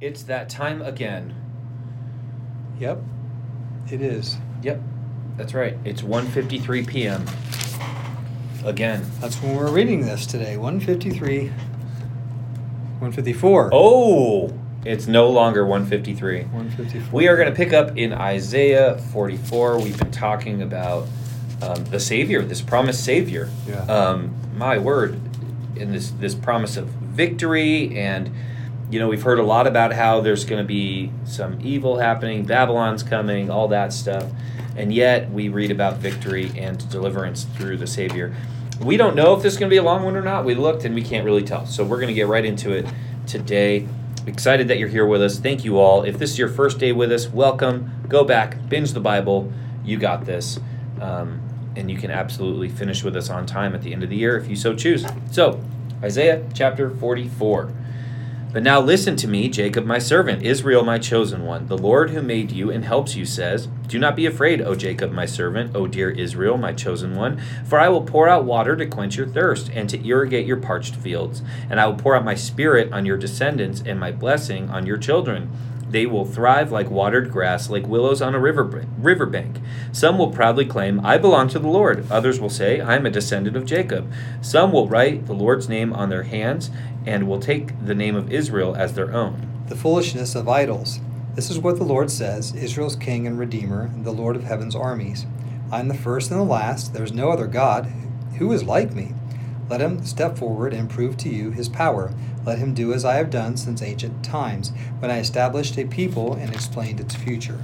It's that time again. Yep, it is. Yep, that's right. It's 1:53 p.m. Again. That's when we're reading this today. 153, 154. Oh, it's no longer 153. 154. We are going to pick up in Isaiah 44. We've been talking about um, the Savior, this promised Savior. Yeah. Um, my word, in this this promise of victory, and you know we've heard a lot about how there's going to be some evil happening, Babylon's coming, all that stuff, and yet we read about victory and deliverance through the Savior. We don't know if this is going to be a long one or not. We looked and we can't really tell. So we're going to get right into it today. Excited that you're here with us. Thank you all. If this is your first day with us, welcome. Go back, binge the Bible. You got this. Um, and you can absolutely finish with us on time at the end of the year if you so choose. So, Isaiah chapter 44. But now listen to me, Jacob, my servant, Israel, my chosen one. The Lord who made you and helps you says, Do not be afraid, O Jacob, my servant, O dear Israel, my chosen one, for I will pour out water to quench your thirst and to irrigate your parched fields. And I will pour out my spirit on your descendants and my blessing on your children. They will thrive like watered grass, like willows on a river riverbank. Some will proudly claim, I belong to the Lord. Others will say, I am a descendant of Jacob. Some will write the Lord's name on their hands and will take the name of Israel as their own. The foolishness of idols. This is what the Lord says Israel's king and redeemer, the Lord of heaven's armies. I am the first and the last. There is no other God. Who is like me? Let him step forward and prove to you his power. Let him do as I have done since ancient times, when I established a people and explained its future.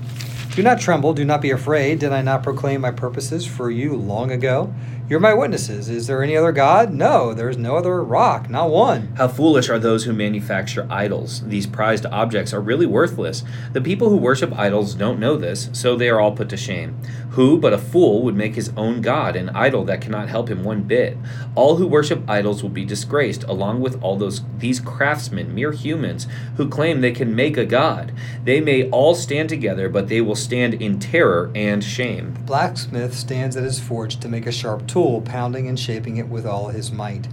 Do not tremble, do not be afraid. Did I not proclaim my purposes for you long ago? You're my witnesses. Is there any other God? No, there is no other rock, not one. How foolish are those who manufacture idols. These prized objects are really worthless. The people who worship idols don't know this, so they are all put to shame. Who but a fool would make his own God, an idol that cannot help him one bit? All who worship idols will be disgraced, along with all those these craftsmen, mere humans, who claim they can make a God. They may all stand together, but they will stand in terror and shame. The blacksmith stands at his forge to make a sharp tool, pounding and shaping it with all his might.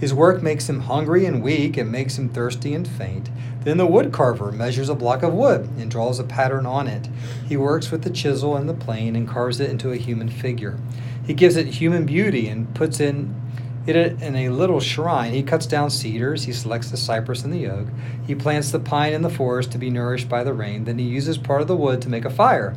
His work makes him hungry and weak, and makes him thirsty and faint. Then the wood carver measures a block of wood and draws a pattern on it. He works with the chisel and the plane and carves it into a human figure. He gives it human beauty and puts in it in a little shrine. He cuts down cedars, he selects the cypress and the oak. He plants the pine in the forest to be nourished by the rain. Then he uses part of the wood to make a fire.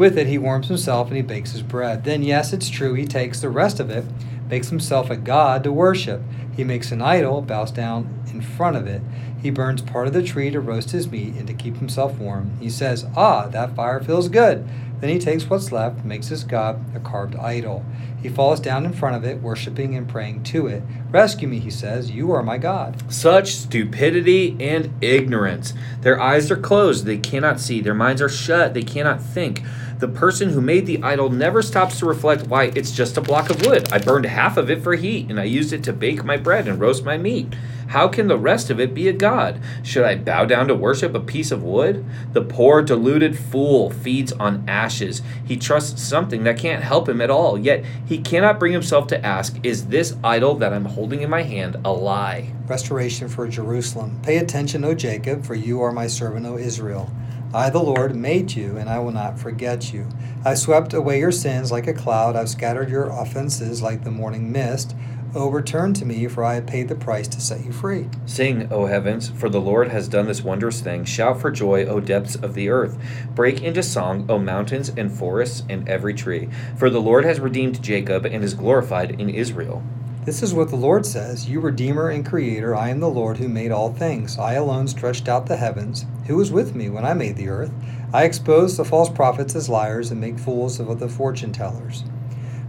With it, he warms himself and he bakes his bread. Then, yes, it's true, he takes the rest of it, makes himself a god to worship. He makes an idol, bows down in front of it. He burns part of the tree to roast his meat and to keep himself warm. He says, Ah, that fire feels good. Then he takes what's left, makes his god a carved idol. He falls down in front of it, worshiping and praying to it. Rescue me, he says, you are my God. Such stupidity and ignorance. Their eyes are closed, they cannot see. Their minds are shut, they cannot think. The person who made the idol never stops to reflect why it's just a block of wood. I burned half of it for heat, and I used it to bake my bread and roast my meat. How can the rest of it be a god? Should I bow down to worship a piece of wood? The poor, deluded fool feeds on ashes. He trusts something that can't help him at all, yet he cannot bring himself to ask, Is this idol that I'm holding in my hand a lie? Restoration for Jerusalem. Pay attention, O Jacob, for you are my servant, O Israel. I, the Lord, made you, and I will not forget you. I swept away your sins like a cloud. I've scattered your offenses like the morning mist. O return to me, for I have paid the price to set you free. Sing, O heavens, for the Lord has done this wondrous thing. Shout for joy, O depths of the earth. Break into song, O mountains and forests and every tree. For the Lord has redeemed Jacob and is glorified in Israel. This is what the Lord says You Redeemer and Creator, I am the Lord who made all things. I alone stretched out the heavens. Who was with me when I made the earth? I expose the false prophets as liars and make fools of the fortune tellers.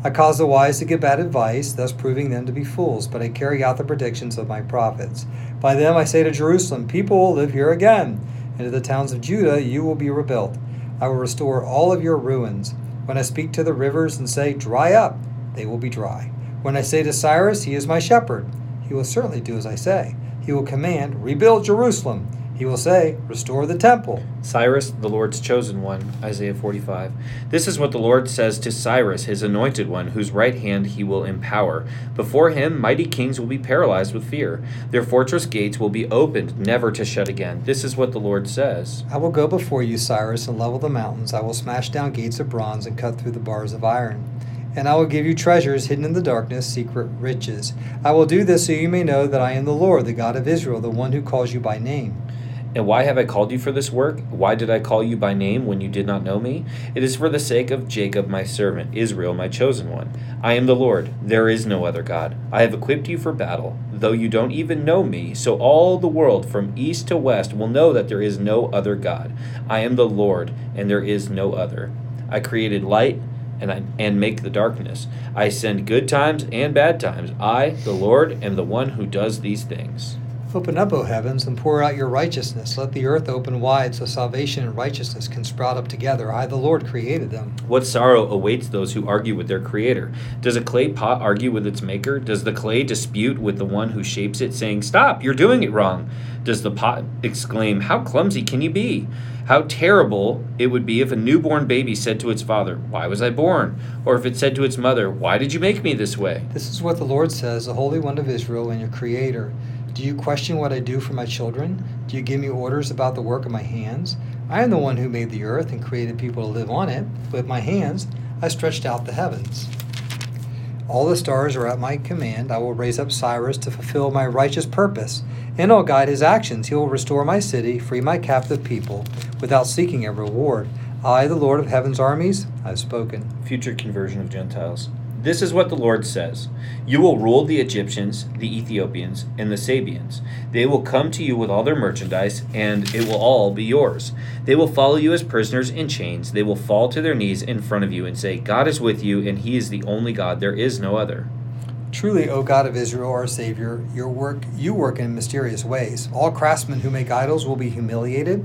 I cause the wise to give bad advice, thus proving them to be fools, but I carry out the predictions of my prophets. By them I say to Jerusalem, People will live here again, and to the towns of Judah, You will be rebuilt. I will restore all of your ruins. When I speak to the rivers and say, Dry up, they will be dry. When I say to Cyrus, He is my shepherd, he will certainly do as I say. He will command, Rebuild Jerusalem. He will say, Restore the temple. Cyrus, the Lord's chosen one, Isaiah 45. This is what the Lord says to Cyrus, his anointed one, whose right hand he will empower. Before him, mighty kings will be paralyzed with fear. Their fortress gates will be opened, never to shut again. This is what the Lord says. I will go before you, Cyrus, and level the mountains. I will smash down gates of bronze and cut through the bars of iron. And I will give you treasures hidden in the darkness, secret riches. I will do this so you may know that I am the Lord, the God of Israel, the one who calls you by name. And why have I called you for this work? Why did I call you by name when you did not know me? It is for the sake of Jacob, my servant, Israel, my chosen one. I am the Lord, there is no other God. I have equipped you for battle, though you don't even know me, so all the world from east to west will know that there is no other God. I am the Lord, and there is no other. I created light and I, and make the darkness. I send good times and bad times. I, the Lord, am the one who does these things. Open up, O heavens, and pour out your righteousness. Let the earth open wide so salvation and righteousness can sprout up together. I, the Lord, created them. What sorrow awaits those who argue with their Creator? Does a clay pot argue with its maker? Does the clay dispute with the one who shapes it, saying, Stop, you're doing it wrong? Does the pot exclaim, How clumsy can you be? How terrible it would be if a newborn baby said to its father, Why was I born? Or if it said to its mother, Why did you make me this way? This is what the Lord says, the Holy One of Israel and your Creator. Do you question what I do for my children? Do you give me orders about the work of my hands? I am the one who made the earth and created people to live on it. With my hands, I stretched out the heavens. All the stars are at my command. I will raise up Cyrus to fulfill my righteous purpose, and I'll guide his actions. He will restore my city, free my captive people, without seeking a reward. I, the Lord of heaven's armies, I've spoken. Future conversion of Gentiles. This is what the Lord says You will rule the Egyptians, the Ethiopians, and the Sabeans. They will come to you with all their merchandise, and it will all be yours. They will follow you as prisoners in chains. They will fall to their knees in front of you and say, God is with you, and He is the only God. There is no other. Truly, O God of Israel, our Savior, your work you work in mysterious ways. All craftsmen who make idols will be humiliated.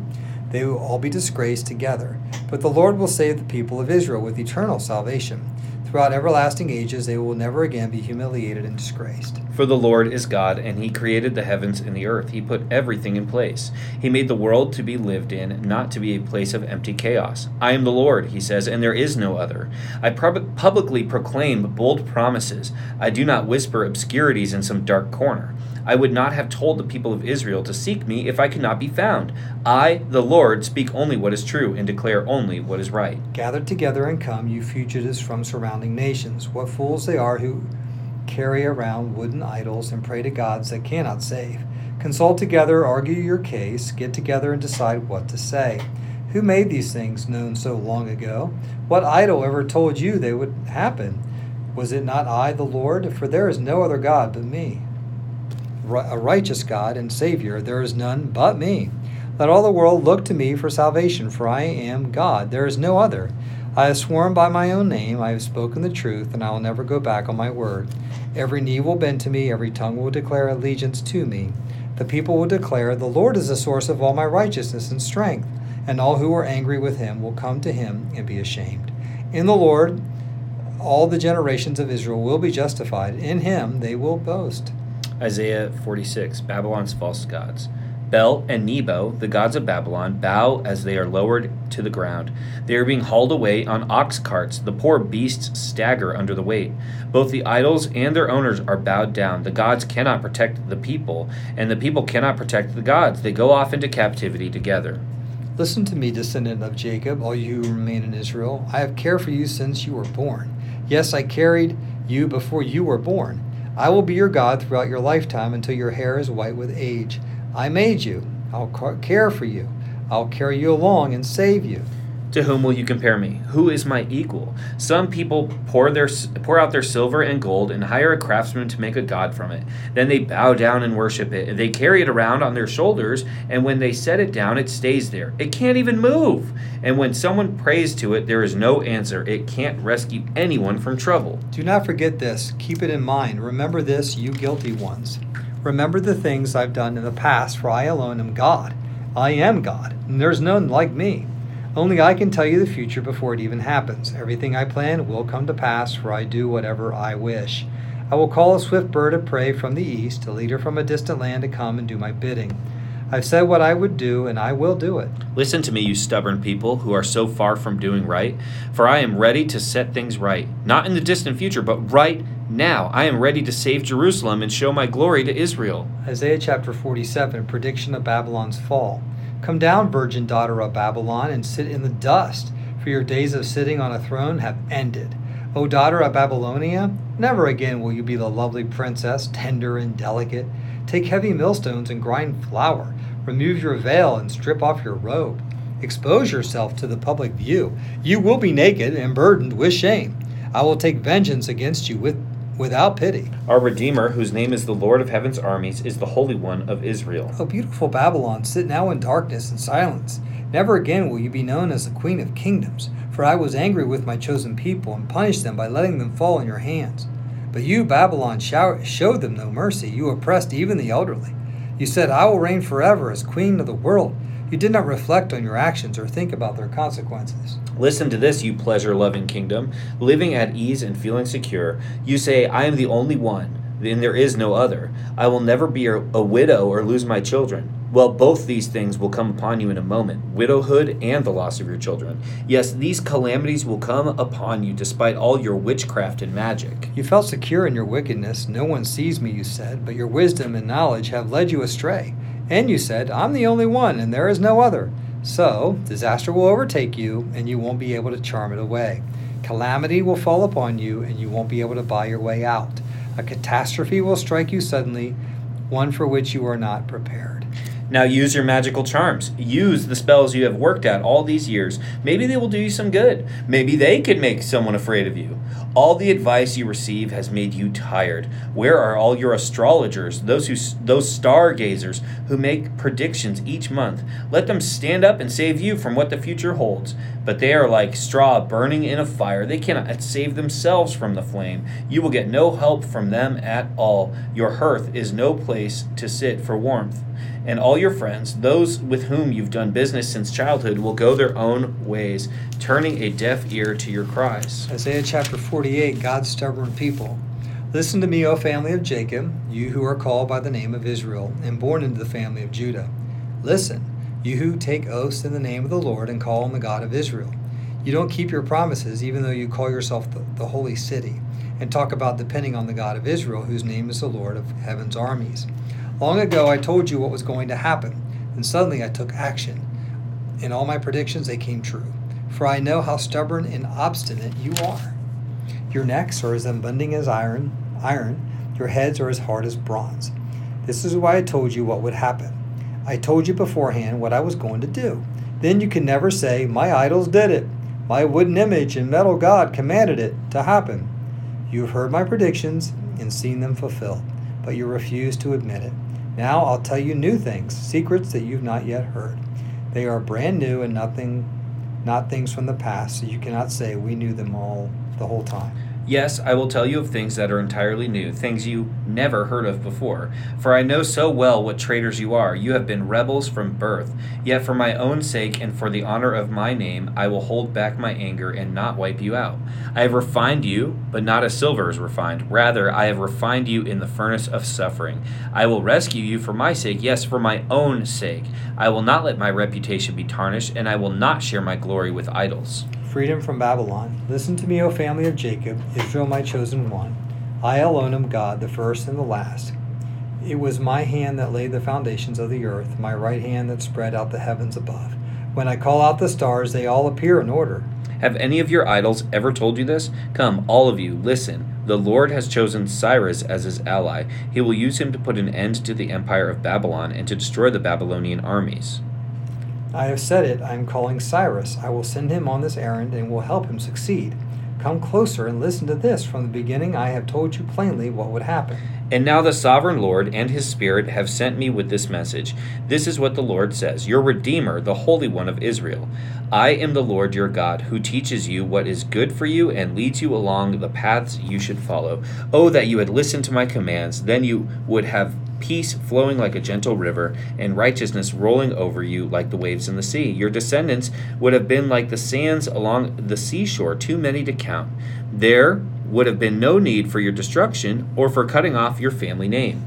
They will all be disgraced together. But the Lord will save the people of Israel with eternal salvation. Throughout everlasting ages, they will never again be humiliated and disgraced. For the Lord is God, and He created the heavens and the earth. He put everything in place. He made the world to be lived in, not to be a place of empty chaos. I am the Lord, He says, and there is no other. I pub- publicly proclaim bold promises. I do not whisper obscurities in some dark corner. I would not have told the people of Israel to seek me if I could not be found. I, the Lord, speak only what is true and declare only what is right. Gather together and come, you fugitives from surrounding nations. What fools they are who carry around wooden idols and pray to gods that cannot save. Consult together, argue your case, get together and decide what to say. Who made these things known so long ago? What idol ever told you they would happen? Was it not I, the Lord? For there is no other God but me a righteous God and Savior, there is none but me. Let all the world look to me for salvation, for I am God, there is no other. I have sworn by my own name, I have spoken the truth, and I will never go back on my word. Every knee will bend to me, every tongue will declare allegiance to me. The people will declare, The Lord is the source of all my righteousness and strength, and all who are angry with him will come to him and be ashamed. In the Lord, all the generations of Israel will be justified. In him they will boast. Isaiah 46 Babylon's false gods. Bel and Nebo, the gods of Babylon, bow as they are lowered to the ground. They are being hauled away on ox carts. The poor beasts stagger under the weight. Both the idols and their owners are bowed down. The gods cannot protect the people, and the people cannot protect the gods. They go off into captivity together. Listen to me, descendant of Jacob, all you who remain in Israel. I have cared for you since you were born. Yes, I carried you before you were born. I will be your God throughout your lifetime until your hair is white with age. I made you. I'll care for you. I'll carry you along and save you. To whom will you compare me? Who is my equal? Some people pour their pour out their silver and gold and hire a craftsman to make a god from it. Then they bow down and worship it. They carry it around on their shoulders, and when they set it down, it stays there. It can't even move. And when someone prays to it, there is no answer. It can't rescue anyone from trouble. Do not forget this. Keep it in mind. Remember this, you guilty ones. Remember the things I've done in the past, for I alone am God. I am God, and there's none like me. Only I can tell you the future before it even happens. Everything I plan will come to pass, for I do whatever I wish. I will call a swift bird of prey from the east, a leader from a distant land to come and do my bidding. I've said what I would do, and I will do it. Listen to me, you stubborn people who are so far from doing right, for I am ready to set things right, not in the distant future, but right now. I am ready to save Jerusalem and show my glory to Israel. Isaiah chapter 47, prediction of Babylon's fall. Come down, virgin daughter of Babylon, and sit in the dust, for your days of sitting on a throne have ended. O daughter of Babylonia, never again will you be the lovely princess, tender and delicate. Take heavy millstones and grind flour. Remove your veil and strip off your robe. Expose yourself to the public view. You will be naked and burdened with shame. I will take vengeance against you with, without pity. Our Redeemer, whose name is the Lord of heaven's armies, is the Holy One of Israel. O beautiful Babylon, sit now in darkness and silence. Never again will you be known as the Queen of Kingdoms, for I was angry with my chosen people and punished them by letting them fall in your hands. But you, Babylon, showed them no mercy. You oppressed even the elderly. You said, I will reign forever as queen of the world. You did not reflect on your actions or think about their consequences. Listen to this, you pleasure loving kingdom, living at ease and feeling secure. You say, I am the only one, and there is no other. I will never be a, a widow or lose my children. Well, both these things will come upon you in a moment widowhood and the loss of your children. Yes, these calamities will come upon you despite all your witchcraft and magic. You felt secure in your wickedness. No one sees me, you said, but your wisdom and knowledge have led you astray. And you said, I'm the only one, and there is no other. So, disaster will overtake you, and you won't be able to charm it away. Calamity will fall upon you, and you won't be able to buy your way out. A catastrophe will strike you suddenly, one for which you are not prepared. Now use your magical charms. Use the spells you have worked at all these years. Maybe they will do you some good. Maybe they could make someone afraid of you. All the advice you receive has made you tired. Where are all your astrologers, those who those stargazers who make predictions each month? Let them stand up and save you from what the future holds. But they are like straw burning in a fire. They cannot save themselves from the flame. You will get no help from them at all. Your hearth is no place to sit for warmth and all your friends, those with whom you've done business since childhood, will go their own ways, turning a deaf ear to your cries. Isaiah chapter 48 God's stubborn people. Listen to me, O family of Jacob, you who are called by the name of Israel, and born into the family of Judah. Listen, you who take oaths in the name of the Lord and call on the God of Israel. You don't keep your promises, even though you call yourself the, the holy city, and talk about depending on the God of Israel, whose name is the Lord of heaven's armies. Long ago, I told you what was going to happen, and suddenly I took action. In all my predictions, they came true. For I know how stubborn and obstinate you are. Your necks are as unbending as iron, iron. Your heads are as hard as bronze. This is why I told you what would happen. I told you beforehand what I was going to do. Then you can never say, My idols did it. My wooden image and metal god commanded it to happen. You have heard my predictions and seen them fulfilled, but you refuse to admit it. Now I'll tell you new things, secrets that you've not yet heard. They are brand new and nothing not things from the past, so you cannot say we knew them all the whole time. Yes, I will tell you of things that are entirely new, things you never heard of before. For I know so well what traitors you are. You have been rebels from birth. Yet for my own sake and for the honor of my name, I will hold back my anger and not wipe you out. I have refined you, but not as silver is refined. Rather, I have refined you in the furnace of suffering. I will rescue you for my sake, yes, for my own sake. I will not let my reputation be tarnished, and I will not share my glory with idols freedom from Babylon. Listen to me, O family of Jacob, Israel my chosen one. I alone am God, the first and the last. It was my hand that laid the foundations of the earth, my right hand that spread out the heavens above. When I call out the stars, they all appear in order. Have any of your idols ever told you this? Come, all of you, listen. The Lord has chosen Cyrus as his ally. He will use him to put an end to the empire of Babylon and to destroy the Babylonian armies. I have said it, I am calling Cyrus. I will send him on this errand and will help him succeed. Come closer and listen to this. From the beginning, I have told you plainly what would happen. And now the sovereign Lord and his Spirit have sent me with this message. This is what the Lord says Your Redeemer, the Holy One of Israel. I am the Lord your God, who teaches you what is good for you and leads you along the paths you should follow. Oh, that you had listened to my commands, then you would have peace flowing like a gentle river, and righteousness rolling over you like the waves in the sea. Your descendants would have been like the sands along the seashore, too many to count. There would have been no need for your destruction or for cutting off your family name.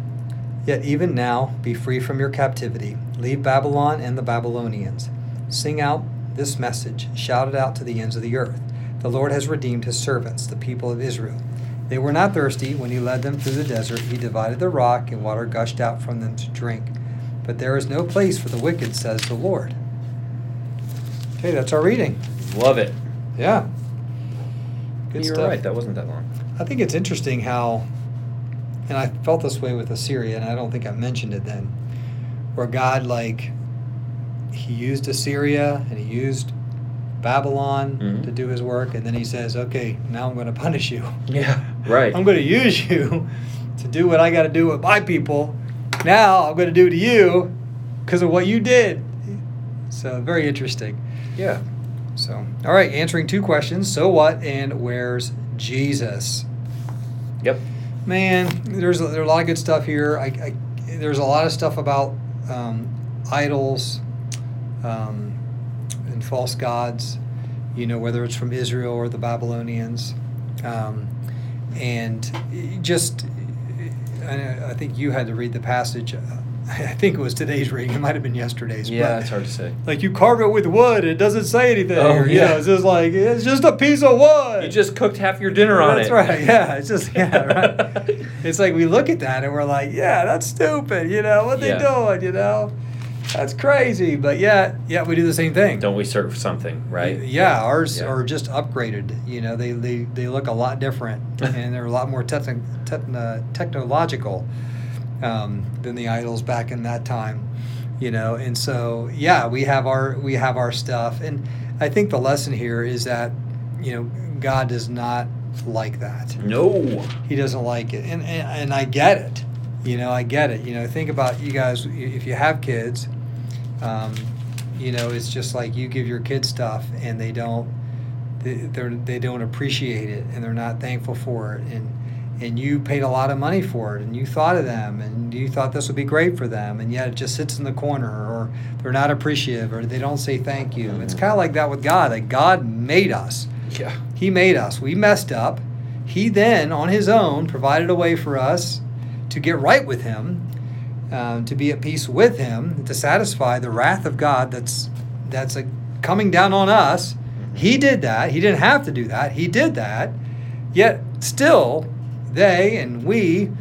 Yet even now, be free from your captivity. Leave Babylon and the Babylonians. Sing out this message, shout it out to the ends of the earth. The Lord has redeemed his servants, the people of Israel. They were not thirsty when he led them through the desert. He divided the rock, and water gushed out from them to drink. But there is no place for the wicked, says the Lord. Okay, that's our reading. Love it. Yeah. Good You're stuff. right. That wasn't that long. I think it's interesting how, and I felt this way with Assyria, and I don't think I mentioned it then, where God, like, he used Assyria and he used Babylon Mhm. to do his work, and then he says, okay, now I'm going to punish you. Yeah. Right. I'm going to use you to do what I got to do with my people. Now I'm going to do to you because of what you did. So, very interesting. yeah. So, all right, answering two questions. So what and where's Jesus? Yep. Man, there's a, there's a lot of good stuff here. I, I there's a lot of stuff about um, idols um, and false gods. You know, whether it's from Israel or the Babylonians, um, and just I, I think you had to read the passage. I think it was today's reading. It might have been yesterday's. Yeah. but- It's hard to say. like you carve it with wood, it doesn't say anything. Oh, or, yeah. know, it's just like it's just a piece of wood. You just cooked half your dinner on That's it. That's right. Yeah, it's just yeah, right. it's like we look at that and we're like, yeah, that's stupid. You know what they Yeah. doing? You know, that's crazy. But yet, yeah, we do the same thing. Don't we serve something, right? Yeah, ours Yeah. are just upgraded. You know, they they, they look a lot different and they're a lot more techn- techn- uh, technological um, than the idols back in that time. You know, and so yeah, we have our we have our stuff, and I think the lesson here is that you know God does not like that. No. He doesn't like it, and, and and I get it. You know, I get it. You know, think about you guys. If you have kids, um, you know, it's just like you give your kids stuff, and they don't, they they're, they don't appreciate it, and they're not thankful for it, and and you paid a lot of money for it, and you thought of them, and you thought this would be great for them, and yet it just sits in the corner, or they're not appreciative, or they don't say thank you. It's kind of like that with God. Like God made us. Yeah. He made us. We messed up. He then, on his own, provided a way for us to get right with Him, um, to be at peace with Him, to satisfy the wrath of God that's that's uh, coming down on us. He did that. He didn't have to do that. He did that. Yet still, they and we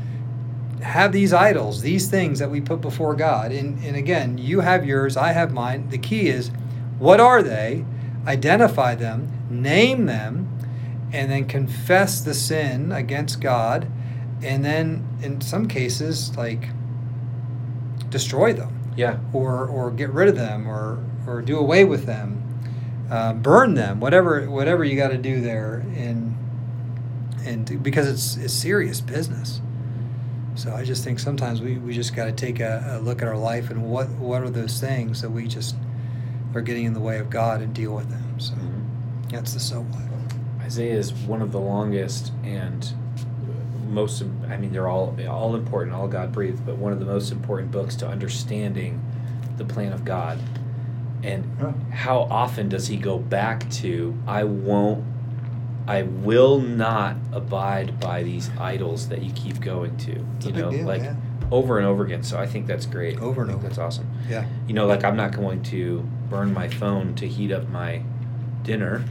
have these idols, these things that we put before God. And, and again, you have yours, I have mine. The key is what are they? Identify them, name them, and then confess the sin against God. And then in some cases, like destroy them Yeah. or, or get rid of them or, or do away with them, uh, burn them, whatever, whatever you got to do there. And, and because it's, it's serious business. So I just think sometimes we, we just got to take a, a look at our life and what, what are those things that we just are getting in the way of God and deal with them. So Mhm. that's the so what. Isaiah is one of the longest and most. I mean, they're all all important, all God breathed, but one of the most important books to understanding the plan of God. And how often does He go back to, "I won't, I will not abide by these idols that you keep going to." It's you know, deal, like yeah. over and over again. So I think that's great. Over and over. That's awesome. Yeah. You know, like I'm not going to burn my phone to heat up my dinner,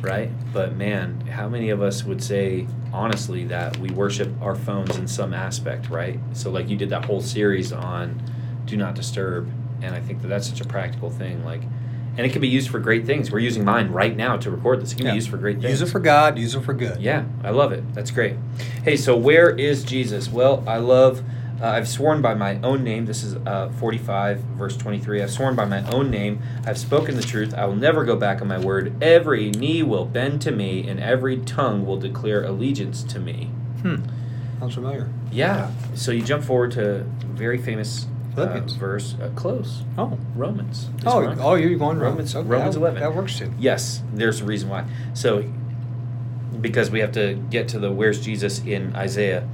right? But man, how many of us would say honestly that we worship our phones in some aspect, right? So like you did that whole series on do not disturb, and I think that that's such a practical thing. Like, and it can be used for great things. We're using mine right now to record this. It can Yeah. be used for great things. Use it for God, use it for good. Yeah, I love it. That's great. Hey, so where is Jesus? Well, I love. Uh, I've sworn by my own name. This is uh, 45, verse 23. I've sworn by my own name. I've spoken the truth. I will never go back on my word. Every knee will bend to me, and every tongue will declare allegiance to me. Hmm. Sounds familiar. Yeah. So you jump forward to very famous uh, Philippians. verse. Uh, close. Oh. Romans. is Oh, oh, you're going Romans- Romans. Romans that, 11. That works too. Yes, there's a reason why. So, because we have to get to the where's Jesus in Isaiah.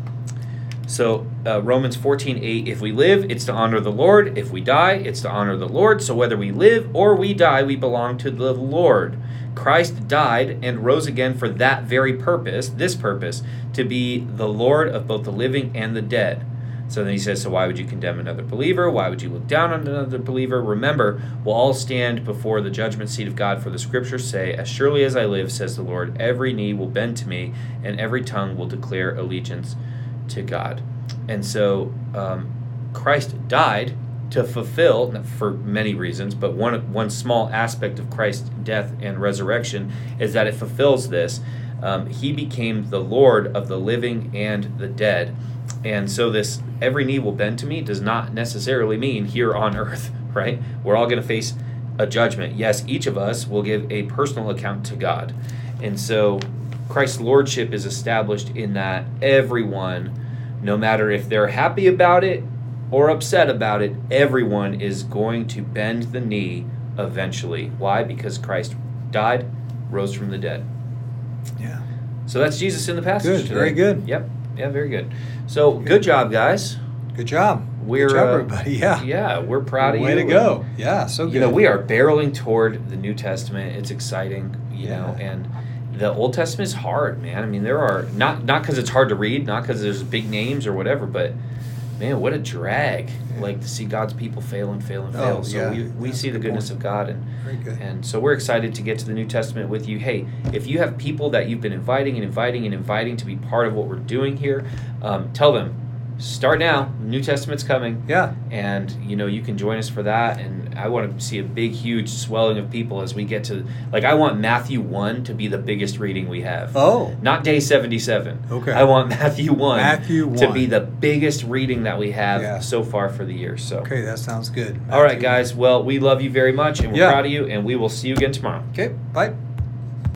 So, uh, Romans 14, 8, if we live, it's to honor the Lord. If we die, it's to honor the Lord. So, whether we live or we die, we belong to the Lord. Christ died and rose again for that very purpose, this purpose, to be the Lord of both the living and the dead. So then he says, So why would you condemn another believer? Why would you look down on another believer? Remember, we'll all stand before the judgment seat of God, for the scriptures say, As surely as I live, says the Lord, every knee will bend to me, and every tongue will declare allegiance to God. And so um, Christ died to fulfill, for many reasons, but one, one small aspect of Christ's death and resurrection is that it fulfills this. Um, he became the Lord of the living and the dead. And so, this every knee will bend to me does not necessarily mean here on earth, right? We're all going to face a judgment. Yes, each of us will give a personal account to God. And so, Christ's lordship is established in that everyone, no matter if they're happy about it or upset about it, everyone is going to bend the knee eventually. Why? Because Christ died, rose from the dead. Yeah. So that's Jesus in the passage. Good, today. very good. Yep. Yeah, very good. So good, job, guys. Good job. We're good job, uh, everybody. Yeah. Yeah, we're proud of Way you. to go. Yeah. So good. You know, we are barreling toward the New Testament. It's exciting, you know, and the Old Testament is hard, man. I mean, there are not not because it's hard to read, not because there's big names or whatever, but man, what a drag! Yeah. Like to see God's people fail and fail and Oh, fail. so yeah. we, we That's see the goodness point. of God, and and so we're excited to get to the New Testament with you. Hey, if you have people that you've been inviting and inviting and inviting to be part of what we're doing here, um, tell them start now. New Testament's coming yeah. and you know you can join us for that and i want to see a big huge swelling of people as we get to like i want matthew 1 to be the biggest reading we have Oh. not day 77 Okay. i want matthew 1 Matthew 1 to 1. be the biggest reading that we have Yeah. so far for the year so Okay, that sounds good. all right guys well we love you very much and we're Yeah. proud of you and we will see you again tomorrow Okay. Bye.